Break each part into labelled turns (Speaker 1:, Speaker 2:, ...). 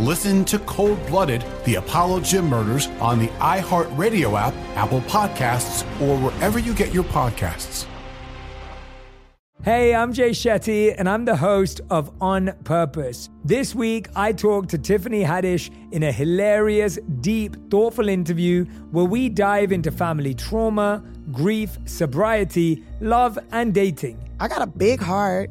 Speaker 1: Listen to Cold Blooded, the Apollo Gym Murders on the iHeartRadio app, Apple Podcasts, or wherever you get your podcasts.
Speaker 2: Hey, I'm Jay Shetty, and I'm the host of On Purpose. This week, I talked to Tiffany Haddish in a hilarious, deep, thoughtful interview where we dive into family trauma, grief, sobriety, love, and dating.
Speaker 3: I got a big heart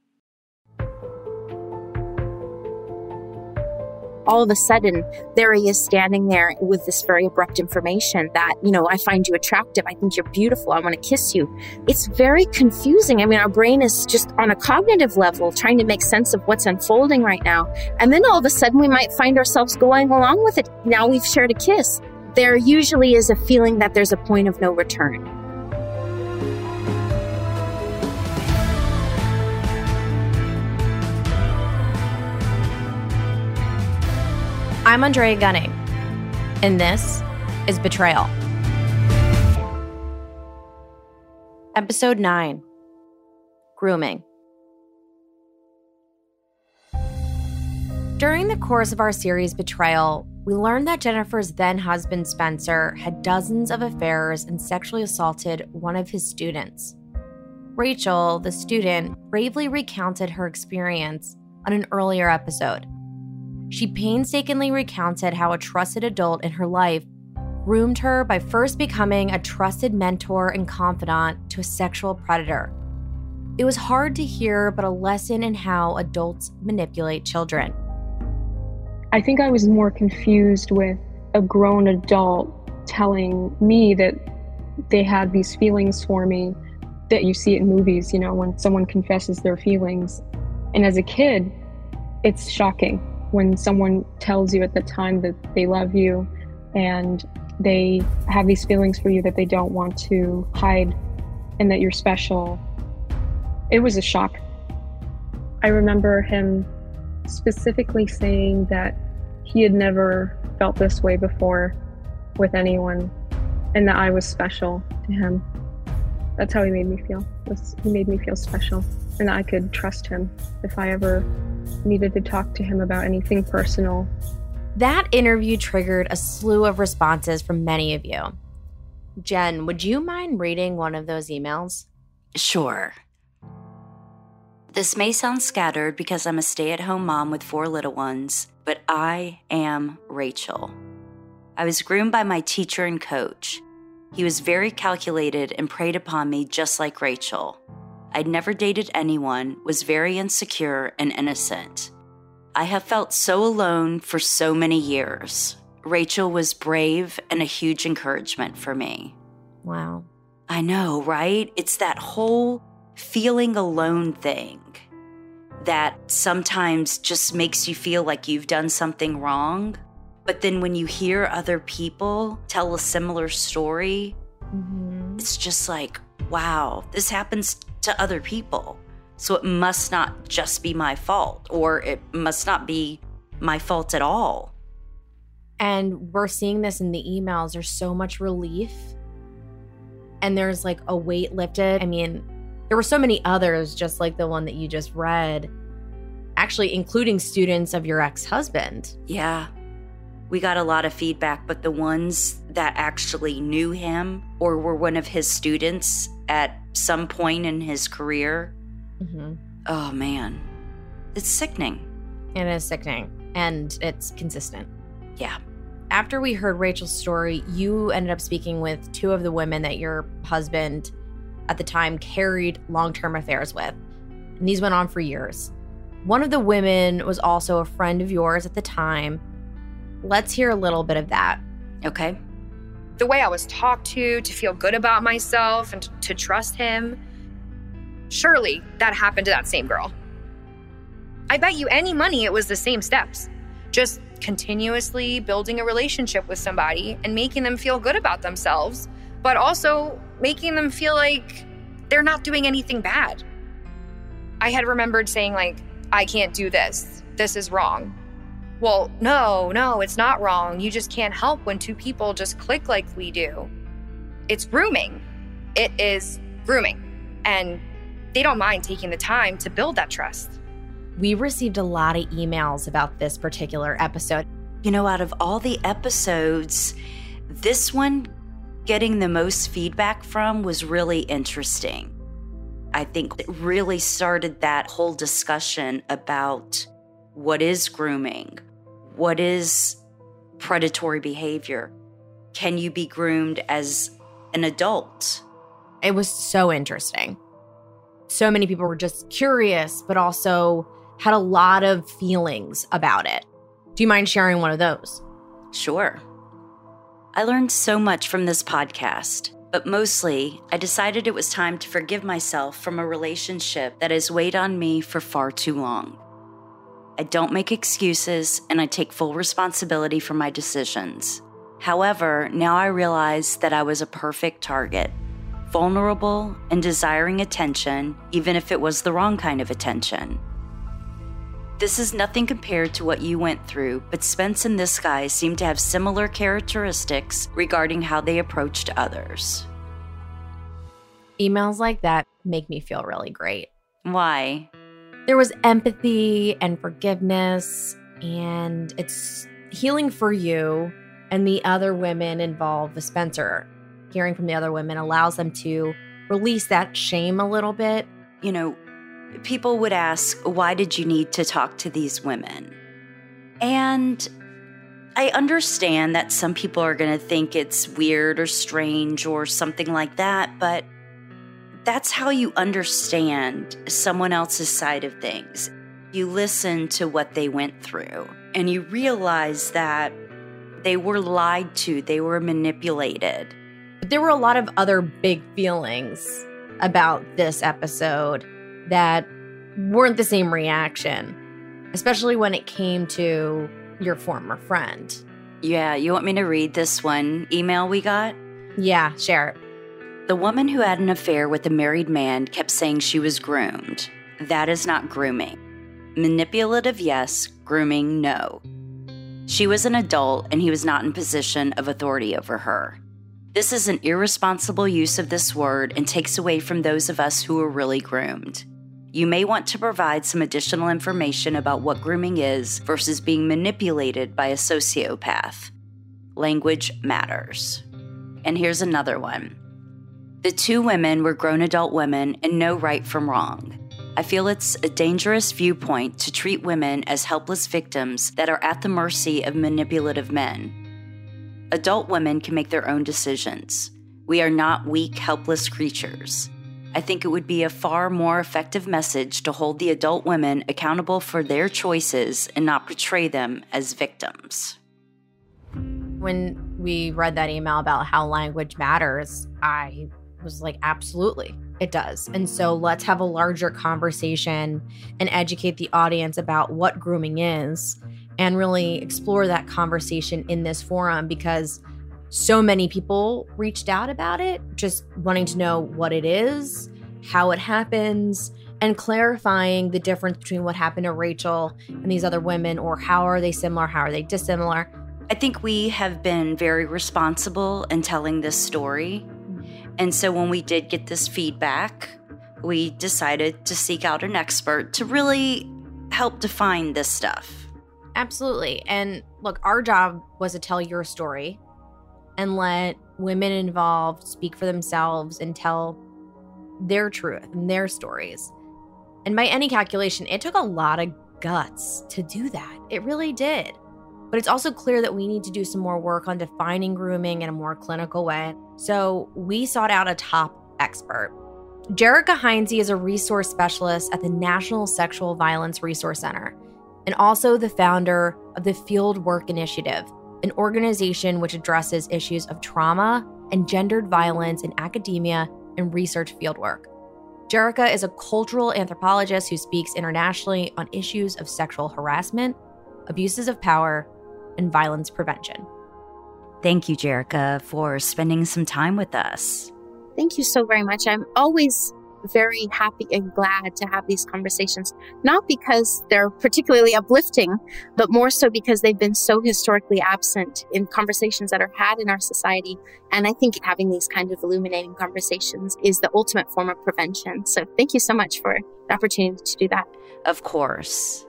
Speaker 4: All of a sudden there he is standing there with this very abrupt information that you know i find you attractive. I think you're beautiful. I want to kiss you. It's very confusing. I mean our brain is just on a cognitive level trying to make sense of what's unfolding right now. And then all of a sudden we might find ourselves going along with it. Now we've shared a kiss. There usually is a feeling that there's a point of no return
Speaker 5: I'm Andrea Gunning, and this is Betrayal. Episode 9 Grooming. During the course of our series Betrayal, we learned that Jennifer's then husband Spencer had dozens of affairs and sexually assaulted one of his students. Rachel, the student, bravely recounted her experience on an earlier episode. She painstakingly recounted how a trusted adult in her life groomed her by first becoming a trusted mentor and confidant to a sexual predator. It was hard to hear, but a lesson in how adults manipulate children.
Speaker 6: I think I was more confused with a grown adult telling me that they had these feelings for me that you see in movies, you know, when someone confesses their feelings. And as a kid, it's shocking when someone tells you at the time that they love you and they have these feelings for you that they don't want to hide and that you're special. It was a shock. I remember him specifically saying that he had never felt this way before with anyone and that I was special to him. That's how he made me feel. He made me feel special and I could trust him if I ever needed to talk to him about anything personal.
Speaker 5: That interview triggered a slew of responses from many of you. Jen, would you mind reading one of those emails?
Speaker 7: Sure. This may sound scattered because I'm a stay at home mom with four little ones, but I am Rachel. I was groomed by my teacher and coach. He was very calculated and preyed upon me just like Rachel. I'd never dated anyone, was very insecure and innocent. I have felt so alone for so many years. Rachel was brave and a huge encouragement for me.
Speaker 5: Wow.
Speaker 7: I know, right? It's that whole feeling alone thing that sometimes just makes you feel like you've done something wrong. But then when you hear other people tell a similar story, mm-hmm. it's just like, wow, this happens to other people. So it must not just be my fault, or it must not be my fault at all.
Speaker 5: And we're seeing this in the emails. There's so much relief. And there's like a weight lifted. I mean, there were so many others, just like the one that you just read, actually, including students of your ex husband.
Speaker 7: Yeah. we got a lot of feedback, but the ones that actually knew him or were one of his students at some point in his career,
Speaker 5: Mm-hmm.
Speaker 7: oh man, it's sickening.
Speaker 5: It is sickening and it's consistent.
Speaker 7: Yeah.
Speaker 5: After we heard Rachel's story, you ended up speaking with two of the women that your husband at the time carried long term affairs with. And these went on for years. One of the women was also a friend of yours at the time. Let's hear a little bit of that.
Speaker 7: Okay.
Speaker 8: The way I was talked to, to feel good about myself and to, trust him. Surely that happened to that same girl. I bet you any money it was the same steps. Just continuously building a relationship with somebody and making them feel good about themselves, but also making them feel like they're not doing anything bad. I had remembered saying, like, I can't do this. This is wrong. Well, no, no, it's not wrong. You just can't help when two people just click like we do. It's grooming. It is grooming. And they don't mind taking the time to build that trust.
Speaker 5: We received a lot of emails about this particular episode.
Speaker 7: You know, out of all the episodes, this one getting the most feedback from was really interesting. I think it really started that whole discussion about what is grooming, what is predatory behavior. Can you be groomed as an adult?
Speaker 5: It was so interesting. So many people were just curious, but also had a lot of feelings about it. Do you mind sharing one of those?
Speaker 7: Sure. I learned so much from this podcast, but mostly I decided it was time to forgive myself from a relationship that has weighed on me for far too long. I don't make excuses and I take full responsibility for my decisions. However, now I realize that I was a perfect target, vulnerable and desiring attention, even if it was the wrong kind of attention. This is nothing compared to what you went through, but Spence and this guy seem to have similar characteristics regarding how they approached others.
Speaker 5: Emails like that make me feel really great.
Speaker 7: Why?
Speaker 5: There was empathy and forgiveness, and it's healing for you and the other women involved with Spencer. Hearing from the other women allows them to release that shame a little bit.
Speaker 7: You know, people would ask, why did you need to talk to these women? And I understand that some people are going to think it's weird or strange or something like that, but that's how you understand someone else's side of things. You listen to what they went through and you realize that they were lied to, they were manipulated.
Speaker 5: But there were a lot of other big feelings about this episode that weren't the same reaction, especially when it came to your former friend.
Speaker 7: Yeah, you want me to read this one email we got?
Speaker 5: Yeah, share it.
Speaker 7: The woman who had an affair with a married man kept saying she was groomed. That is not grooming. Manipulative, yes. Grooming, no. She was an adult and he was not in position of authority over her. This is an irresponsible use of this word and takes away from those of us who are really groomed. You may want to provide some additional information about what grooming is versus being manipulated by a sociopath. Language matters. And here's another one. The two women were grown adult women and know right from wrong. I feel it's a dangerous viewpoint to treat women as helpless victims that are at the mercy of manipulative men. Adult women can make their own decisions. We are not weak, helpless creatures. I think it would be a far more effective message to hold the adult women accountable for their choices and not portray them as victims.
Speaker 5: When we read that email about how language matters, I was like, absolutely, it does. And so let's have a larger conversation and educate the audience about what grooming is and really explore that conversation in this forum because so many people reached out about it, just wanting to know what it is, how it happens, and clarifying the difference between what happened to Rachel and these other women, or how are they similar, how are they dissimilar.
Speaker 7: I think we have been very responsible in telling this story. And so when we did get this feedback, we decided to seek out an expert to really help define this stuff.
Speaker 5: Absolutely. And look, our job was to tell your story and let women involved speak for themselves and tell their truth and their stories. And by any calculation, it took a lot of guts to do that. It really did. But it's also clear that we need to do some more work on defining grooming in a more clinical way. So we sought out a top expert. Jerika Heinze is a resource specialist at the National Sexual Violence Resource Center and also the founder of the Field Work Initiative, an organization which addresses issues of trauma and gendered violence in academia and research fieldwork. Jerika is a cultural anthropologist who speaks internationally on issues of sexual harassment, abuses of power, and violence prevention.
Speaker 7: Thank you, Jerika, for spending some time with us.
Speaker 4: Thank you so very much. I'm always very happy and glad to have these conversations, not because they're particularly uplifting, but more so because they've been so historically absent in conversations that are had in our society. And I think having these kind of illuminating conversations is the ultimate form of prevention. So thank you so much for the opportunity to do that.
Speaker 7: Of course.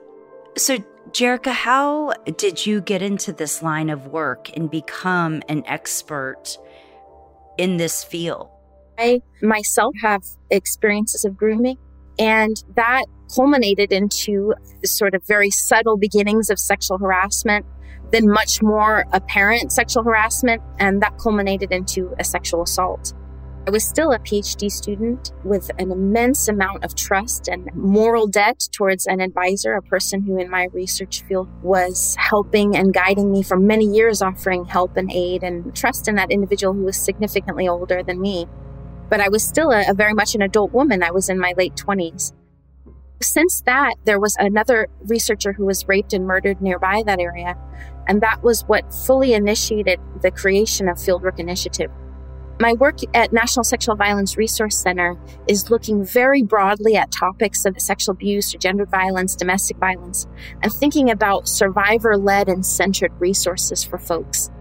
Speaker 7: So, Jerika, how did you get into this line of work and become an expert in this field?
Speaker 4: I myself have experiences of grooming, and that culminated into the sort of very subtle beginnings of sexual harassment, then much more apparent sexual harassment, and that culminated into a sexual assault. I was still a PhD student with an immense amount of trust and moral debt towards an advisor, a person who in my research field was helping and guiding me for many years, offering help and aid and trust in that individual who was significantly older than me. But I was still a, a very much an adult woman. I was in my late 20s. Since that, there was another researcher who was raped and murdered nearby that area. And that was what fully initiated the creation of Fieldwork Initiative, my work at National Sexual Violence Resource Center is looking very broadly at topics of sexual abuse or gender violence, domestic violence, and thinking about survivor led and centered resources for folks.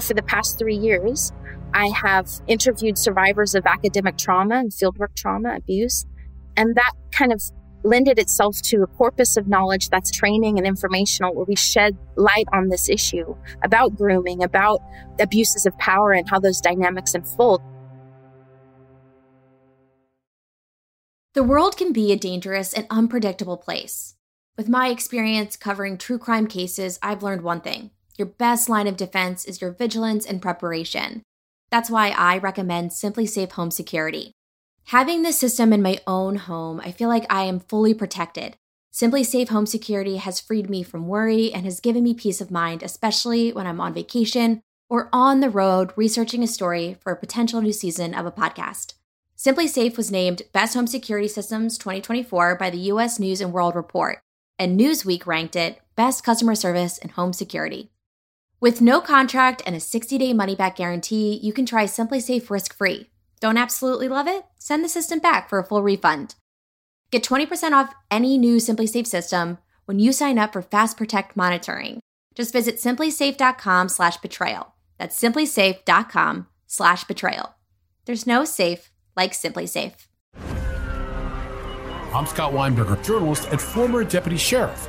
Speaker 4: For the past three years, I have interviewed survivors of academic trauma and fieldwork trauma abuse, and that kind of lended itself to a corpus of knowledge that's training and informational where we shed light on this issue about grooming, about abuses of power and how those dynamics unfold.
Speaker 5: The world can be a dangerous and unpredictable place. With my experience covering true crime cases, I've learned one thing your best line of defense is your vigilance and preparation. That's why I recommend SimpliSafe Home Security. Having this system in my own home, I feel like I am fully protected. SimpliSafe Home Security has freed me from worry and has given me peace of mind, especially when I'm on vacation or on the road researching a story for a potential new season of a podcast. SimpliSafe was named Best Home Security Systems 2024 by the US News and World Report, and Newsweek ranked it Best Customer Service in Home Security. With no contract and a 60 day money back guarantee, you can try SimpliSafe risk free don't absolutely love it? Send the system back for a full refund. Get 20% off any new SimpliSafe system when you sign up for Fast Protect monitoring. Just visit simplisafe.com slash betrayal. That's simplisafe.com slash betrayal. There's no safe like SimpliSafe.
Speaker 1: I'm Scott Weinberger, journalist and former deputy sheriff.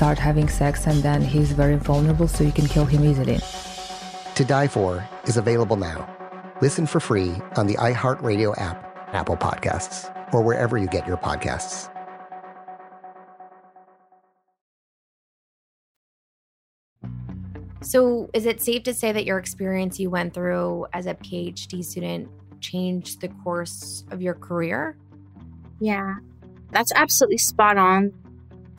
Speaker 9: start having sex, and then he's very vulnerable, so you can kill him easily.
Speaker 10: To Die For is available now. Listen for free on the iHeartRadio app, Apple Podcasts, or wherever you get your podcasts.
Speaker 5: So, is it safe to say that your experience you went through as a PhD student changed the course of your career?
Speaker 4: Yeah, that's absolutely spot on.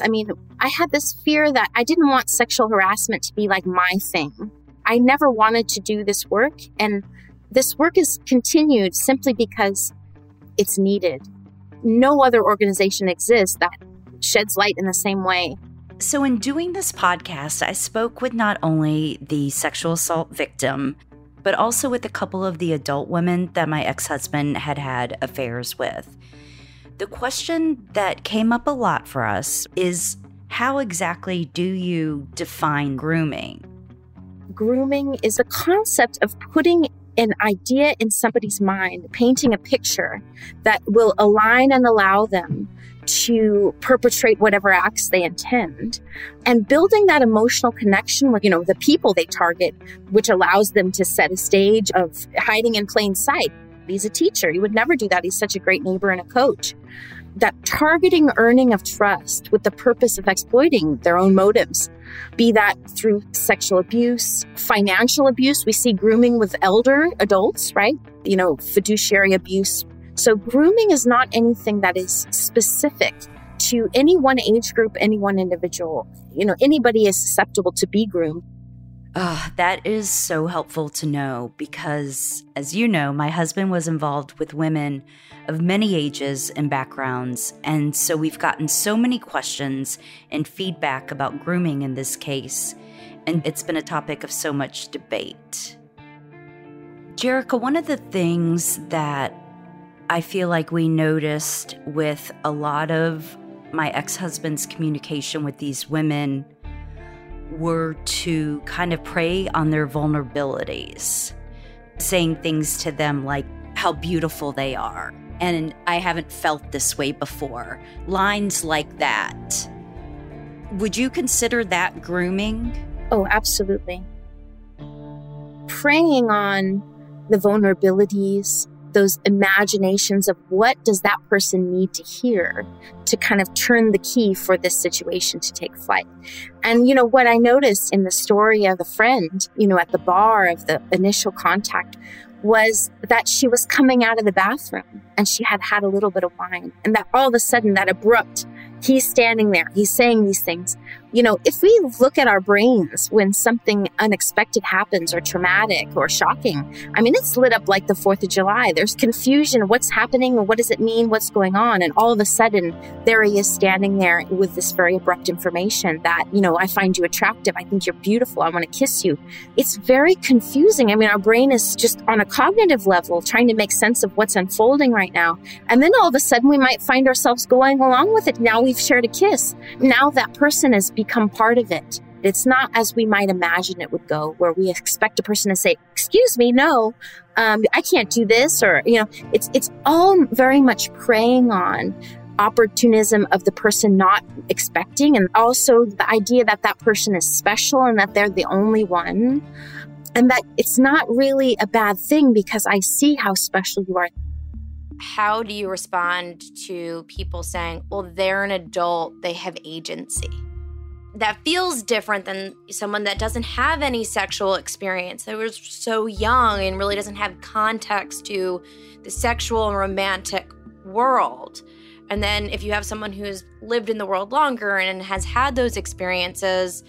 Speaker 4: I mean, I had this fear that I didn't want sexual harassment to be like my thing. I never wanted to do this work, and this work is continued simply because it's needed. No other organization exists that sheds light in the same way.
Speaker 7: So, in doing this podcast, I spoke with not only the sexual assault victim, but also with a couple of the adult women that my ex husband had had affairs with. The question that came up a lot for us is how exactly do you define grooming?
Speaker 4: Grooming is the concept of putting an idea in somebody's mind, painting a picture that will align and allow them to perpetrate whatever acts they intend and building that emotional connection with you know the people they target which allows them to set a stage of hiding in plain sight. He's a teacher. He would never do that. He's such a great neighbor and a coach that targeting earning of trust with the purpose of exploiting their own motives be that through sexual abuse financial abuse we see grooming with elder adults right you know fiduciary abuse so, grooming is not anything that is specific to any one age group, any one individual. You know, anybody is susceptible to be groomed.
Speaker 7: Uh, that is so helpful to know because, as you know, my husband was involved with women of many ages and backgrounds. And so we've gotten so many questions and feedback about grooming in this case. And it's been a topic of so much debate. Jerika, one of the things that I feel like we noticed with a lot of my ex husband's communication with these women were to kind of prey on their vulnerabilities, saying things to them like how beautiful they are. And I haven't felt this way before. Lines like that. Would you consider that grooming?
Speaker 4: Oh, absolutely. Preying on the vulnerabilities those imaginations of what does that person need to hear to kind of turn the key for this situation to take flight. And, you know, what I noticed in the story of the friend, you know, at the bar of the initial contact was that she was coming out of the bathroom and she had had a little bit of wine and that all of a sudden that abrupt he's standing there he's saying these things you know, if we look at our brains when something unexpected happens or traumatic or shocking, I mean, it's lit up like the 4th of July. There's confusion. What's happening? What does it mean? What's going on? And all of a sudden, there he is standing there with this very abrupt information that, you know, I find you attractive. I think you're beautiful. I want to kiss you. It's very confusing. I mean, our brain is just on a cognitive level trying to make sense of what's unfolding right now. And then all of a sudden, we might find ourselves going along with it. Now we've shared a kiss. Now that person is become part of it. It's not as we might imagine it would go, where we expect a person to say, "Excuse me, no, um, I can't do this," or you know, it's it's all very much preying on opportunism of the person not expecting, and also the idea that that person is special and that they're the only one, and that it's not really a bad thing because I see how special you are.
Speaker 5: How do you respond to people saying, "Well, they're an adult; they have agency"? That feels different than someone that doesn't have any sexual experience that was so young and really doesn't have context to the sexual and romantic world and then if you have someone who's lived in the world longer and has had those experiences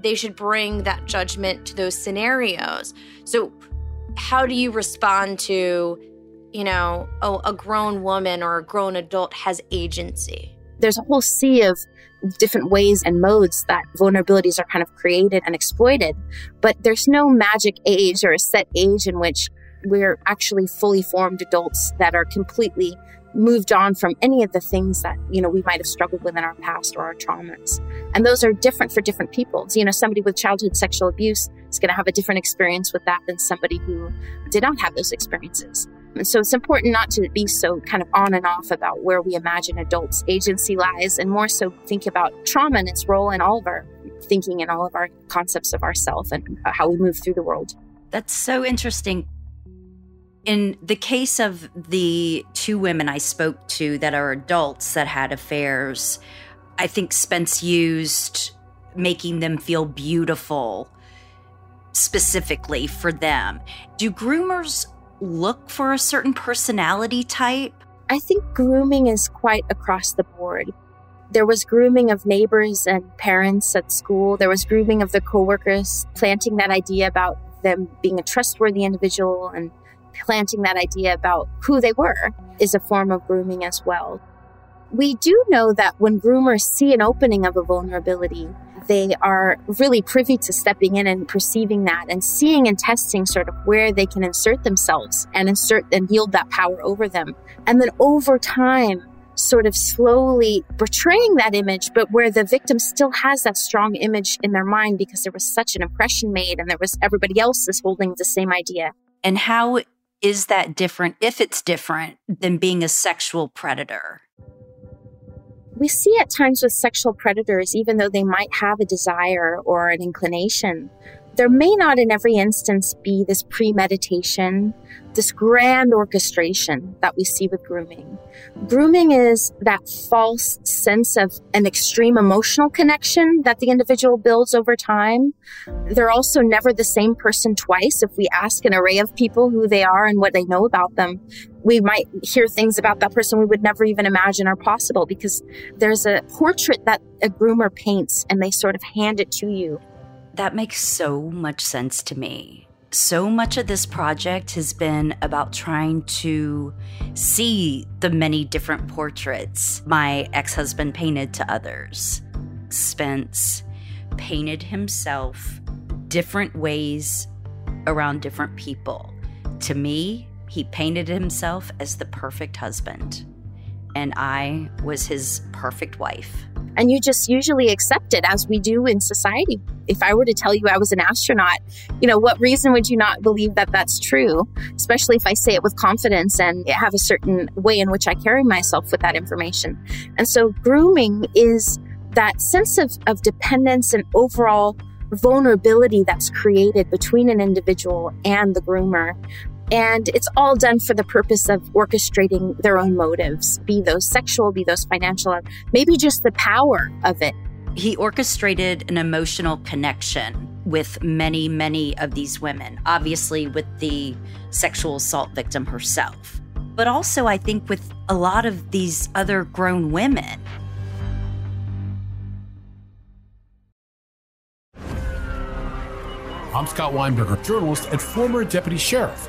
Speaker 5: they should bring that judgment to those scenarios so how do you respond to, you know, oh, a grown woman or a grown adult has agency?
Speaker 4: There's a whole sea of different ways and modes that vulnerabilities are kind of created and exploited. But there's no magic age or a set age in which we're actually fully formed adults that are completely moved on from any of the things that you know we might have struggled with in our past or our traumas and those are different for different people so, you know somebody with childhood sexual abuse is going to have a different experience with that than somebody who did not have those experiences and so it's important not to be so kind of on and off about where we imagine adults agency lies and more so think about trauma and its role in all of our thinking and all of our concepts of ourself and uh, how we move through the world
Speaker 7: that's so interesting in the case of the two women I spoke to that are adults that had affairs, I think Spence used making them feel beautiful specifically for them. Do groomers look for a certain personality type?
Speaker 4: I think grooming is quite across the board. There was grooming of neighbors and parents at school. There was grooming of the coworkers, planting that idea about them being a trustworthy individual and planting that idea about who they were is a form of grooming as well. We do know that when groomers see an opening of a vulnerability, they are really privy to stepping in and perceiving that and seeing and testing sort of where they can insert themselves and insert and yield that power over them. And then over time, sort of slowly betraying that image, but where the victim still has that strong image in their mind because there was such an impression made and there was everybody else is holding the same idea.
Speaker 7: And how is that different, if it's different, than being a sexual predator?
Speaker 4: We see at times with sexual predators, even though they might have a desire or an inclination, there may not in every instance be this premeditation, this grand orchestration that we see with grooming. Grooming is that false sense of an extreme emotional connection that the individual builds over time. They're also never the same person twice. If we ask an array of people who they are and what they know about them, we might hear things about that person we would never even imagine are possible because there's a portrait that a groomer paints and they sort of hand it to you
Speaker 7: that makes so much sense to me. So much of this project has been about trying to see the many different portraits my ex husband painted to others. Spence painted himself different ways around different people. To me, he painted himself as the perfect husband, and I was his perfect wife
Speaker 4: and you just usually accept it as we do in society. If I were to tell you I was an astronaut, you know, what reason would you not believe that that's true? Especially if I say it with confidence and have a certain way in which I carry myself with that information. And so grooming is that sense of, of dependence and overall vulnerability that's created between an individual and the groomer and it's all done for the purpose of orchestrating their own motives, be those sexual, be those financial, maybe just the power of it.
Speaker 7: He orchestrated an emotional connection with many, many of these women, obviously with the sexual assault victim herself, but also, I think, with a lot of these other grown women.
Speaker 1: I'm Scott Weinberger, journalist and former deputy sheriff.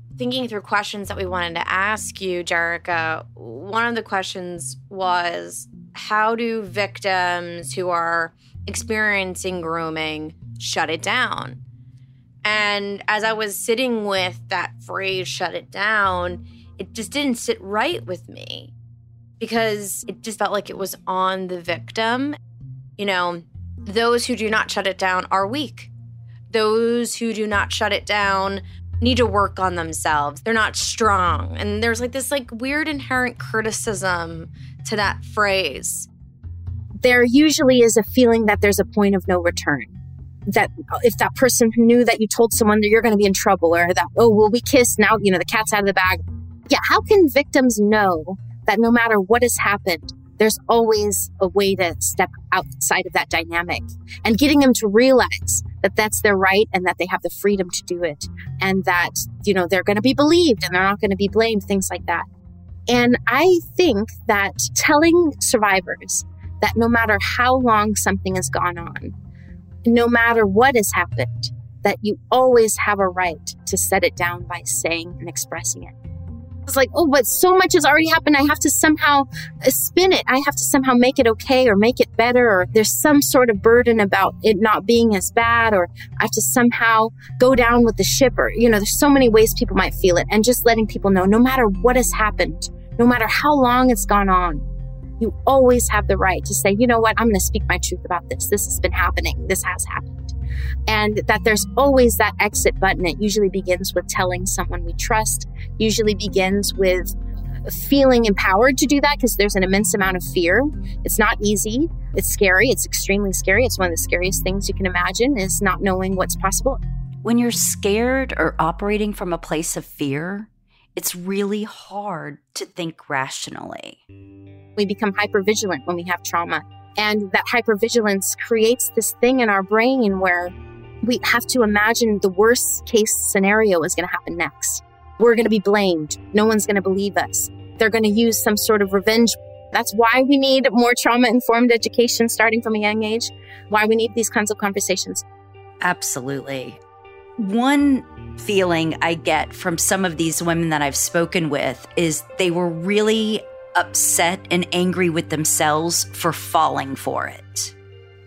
Speaker 5: thinking through questions that we wanted to ask you, Jerika, one of the questions was how do victims who are experiencing grooming shut it down? And as I was sitting with that phrase, shut it down, it just didn't sit right with me because it just felt like it was on the victim. You know, those who do not shut it down are weak. Those who do not shut it down need to work on themselves. They're not strong. And there's like this like weird inherent criticism to that phrase.
Speaker 4: There usually is a feeling that there's a point of no return. That uh, if that person knew that you told someone that you're going to be in trouble or that, oh, well, we kissed, now, you know, the cat's out of the bag. Yeah, how can victims know that no matter what has happened, there's always a way to step outside of that dynamic and getting them to realize that that's their right and that they have the freedom to do it and that, you know, they're going to be believed and they're not going to be blamed, things like that. And I think that telling survivors that no matter how long something has gone on, no matter what has happened, that you always have a right to set it down by saying and expressing it. It's like, oh, but so much has already happened. I have to somehow uh, spin it. I have to somehow make it okay or make it better. Or there's some sort of burden about it not being as bad. Or I have to somehow go down with the ship. Or, you know, there's so many ways people might feel it. And just letting people know no matter what has happened, no matter how long it's gone on, you always have the right to say, you know what, I'm going to speak my truth about this. This has been happening. This has happened. And that there's always that exit button. It usually begins with telling someone we trust, usually begins with feeling empowered to do that because there's an immense amount of fear. It's not easy. It's scary. It's extremely scary. It's one of the scariest things you can imagine is not knowing what's possible.
Speaker 7: When you're scared or operating from a place of fear, it's really hard to think rationally.
Speaker 4: We become hypervigilant when we have trauma. And that hypervigilance creates this thing in our brain where we have to imagine the worst case scenario is going to happen next. We're going to be blamed. No one's going to believe us. They're going to use some sort of revenge. That's why we need more trauma informed education starting from a young age, why we need these kinds of conversations.
Speaker 7: Absolutely. One feeling I get from some of these women that I've spoken with is they were really upset and angry with themselves for falling for it.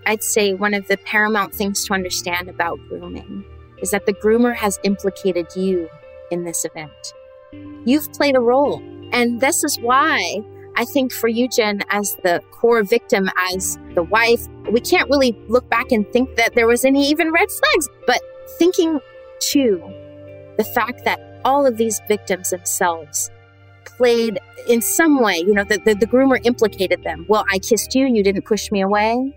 Speaker 4: I'd say one of the paramount things to understand about grooming is that the groomer has implicated you in this event. You've played a role. And this is why I think for you, Jen, as the core victim, as the wife, we can't really look back and think that there was any even red flags. But thinking too, the fact that all of these victims themselves played in some way, you know, the, the, the groomer implicated them. Well, I kissed you, you didn't push me away.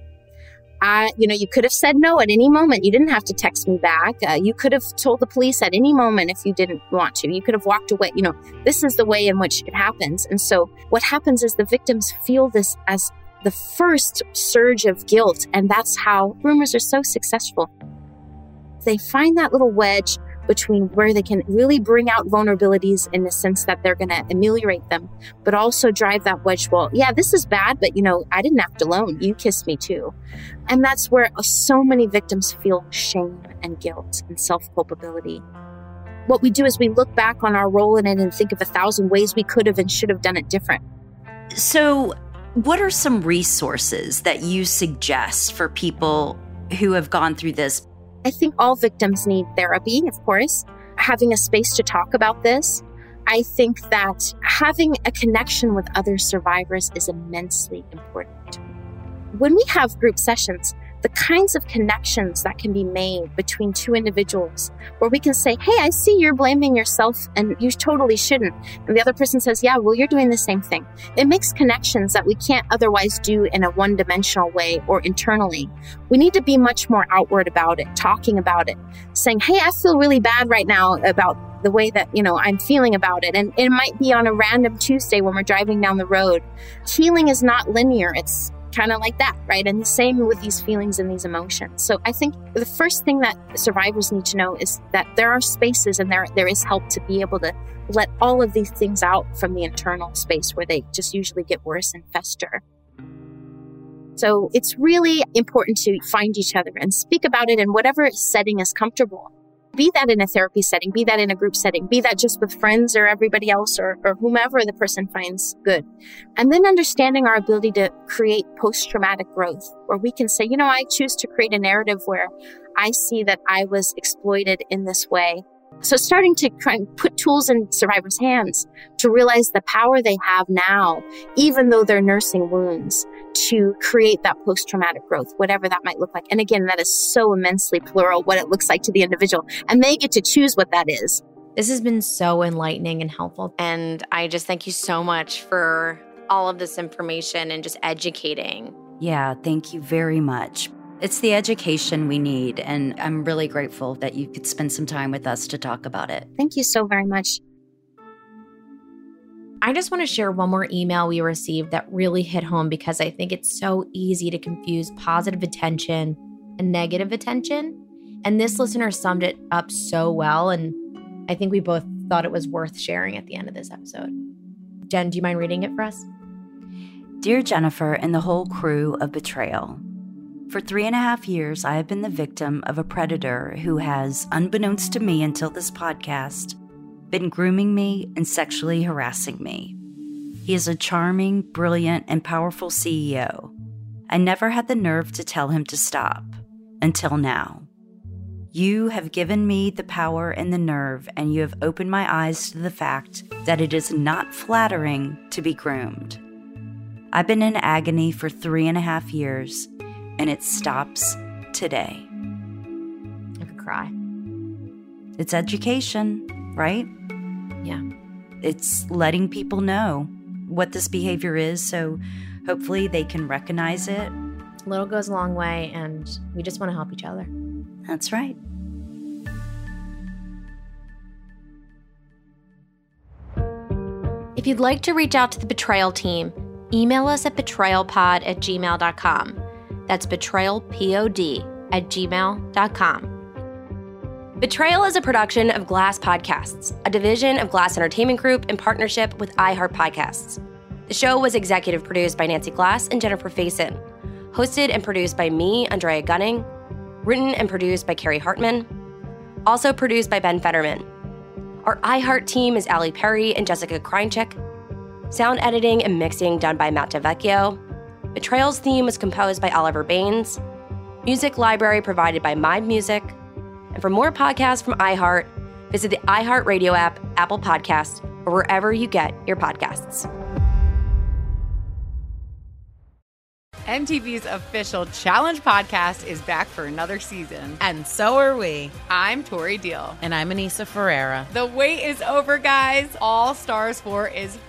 Speaker 4: I, you know, you could have said no at any moment. You didn't have to text me back. Uh, you could have told the police at any moment if you didn't want to. You could have walked away. You know, this is the way in which it happens. And so what happens is the victims feel this as the first surge of guilt. And that's how groomers are so successful. They find that little wedge between where they can really bring out vulnerabilities in the sense that they're going to ameliorate them, but also drive that wedge. Well, yeah, this is bad, but you know, I didn't act alone. You kissed me too. And that's where so many victims feel shame and guilt and self culpability. What we do is we look back on our role in it and think of a thousand ways we could have and should have done it different.
Speaker 7: So, what are some resources that you suggest for people who have gone through this
Speaker 4: I think all victims need therapy, of course, having a space to talk about this. I think that having a connection with other survivors is immensely important. When we have group sessions, the kinds of connections that can be made between two individuals where we can say, Hey, I see you're blaming yourself and you totally shouldn't. And the other person says, Yeah, well, you're doing the same thing. It makes connections that we can't otherwise do in a one dimensional way or internally. We need to be much more outward about it, talking about it, saying, Hey, I feel really bad right now about the way that, you know, I'm feeling about it. And it might be on a random Tuesday when we're driving down the road. Healing is not linear. It's kind of like that, right? And the same with these feelings and these emotions. So I think the first thing that survivors need to know is that there are spaces and there there is help to be able to let all of these things out from the internal space where they just usually get worse and fester. So it's really important to find each other and speak about it in whatever setting is comfortable be that in a therapy setting, be that in a group setting, be that just with friends or everybody else or, or whomever the person finds good. And then understanding our ability to create post traumatic growth, where we can say, you know, I choose to create a narrative where I see that I was exploited in this way so starting to try and put tools in survivors' hands to realize the power they have now, even though they're nursing wounds, to create that post-traumatic growth, whatever that might look like. And again, that is so immensely plural, what it looks like to the individual. And they get to choose what that is.
Speaker 5: This has been so enlightening and helpful. And I just thank you so much for all of this information and just educating.
Speaker 7: Yeah, thank you very much. It's the education we need, and I'm really grateful that you could spend some time with us to talk about it.
Speaker 4: Thank you so very much.
Speaker 5: I just want to share one more email we received that really hit home because I think it's so easy to confuse positive attention and negative attention. And this listener summed it up so well. And I think we both thought it was worth sharing at the end of this episode. Jen, do you mind reading it for us?
Speaker 7: Dear Jennifer and the whole crew of Betrayal, for three and a half years, I have been the victim of a predator who has, unbeknownst to me until this podcast, been grooming me and sexually harassing me. He is a charming, brilliant, and powerful CEO. I never had the nerve to tell him to stop until now. You have given me the power and the nerve, and you have opened my eyes to the fact that it is not flattering to be groomed. I've been in agony for three and a half years and it stops today.
Speaker 5: I could cry.
Speaker 7: It's education, right?
Speaker 5: Yeah.
Speaker 7: It's letting people know what this behavior is so hopefully they can recognize it.
Speaker 5: Little goes a long way, and we just want to help each other.
Speaker 7: That's right.
Speaker 5: If you'd like to reach out to the Betrayal team, email us at betrayalpod at gmail.com. That's betrayalpod at gmail.com. Betrayal is a production of Glass Podcasts, a division of Glass Entertainment Group in partnership with iHeart Podcasts. The show was executive produced by Nancy Glass and Jennifer Faison, hosted and produced by me, Andrea Gunning, written and produced by Carrie Hartman, also produced by Ben Fetterman. Our iHeart team is Ali Perry and Jessica Krincheck. Sound editing and mixing done by Matt Dalvecchio. Betrayal's theme was composed by Oliver Baines. Music library provided by Mind Music. And for more podcasts from iHeart, visit the iHeart Radio app, Apple Podcasts, or wherever you get your podcasts.
Speaker 11: MTV's official Challenge podcast is back for another season.
Speaker 12: And so are we.
Speaker 11: I'm Tori Deal.
Speaker 12: And I'm Anissa Ferreira.
Speaker 11: The wait is over, guys. All Stars 4 is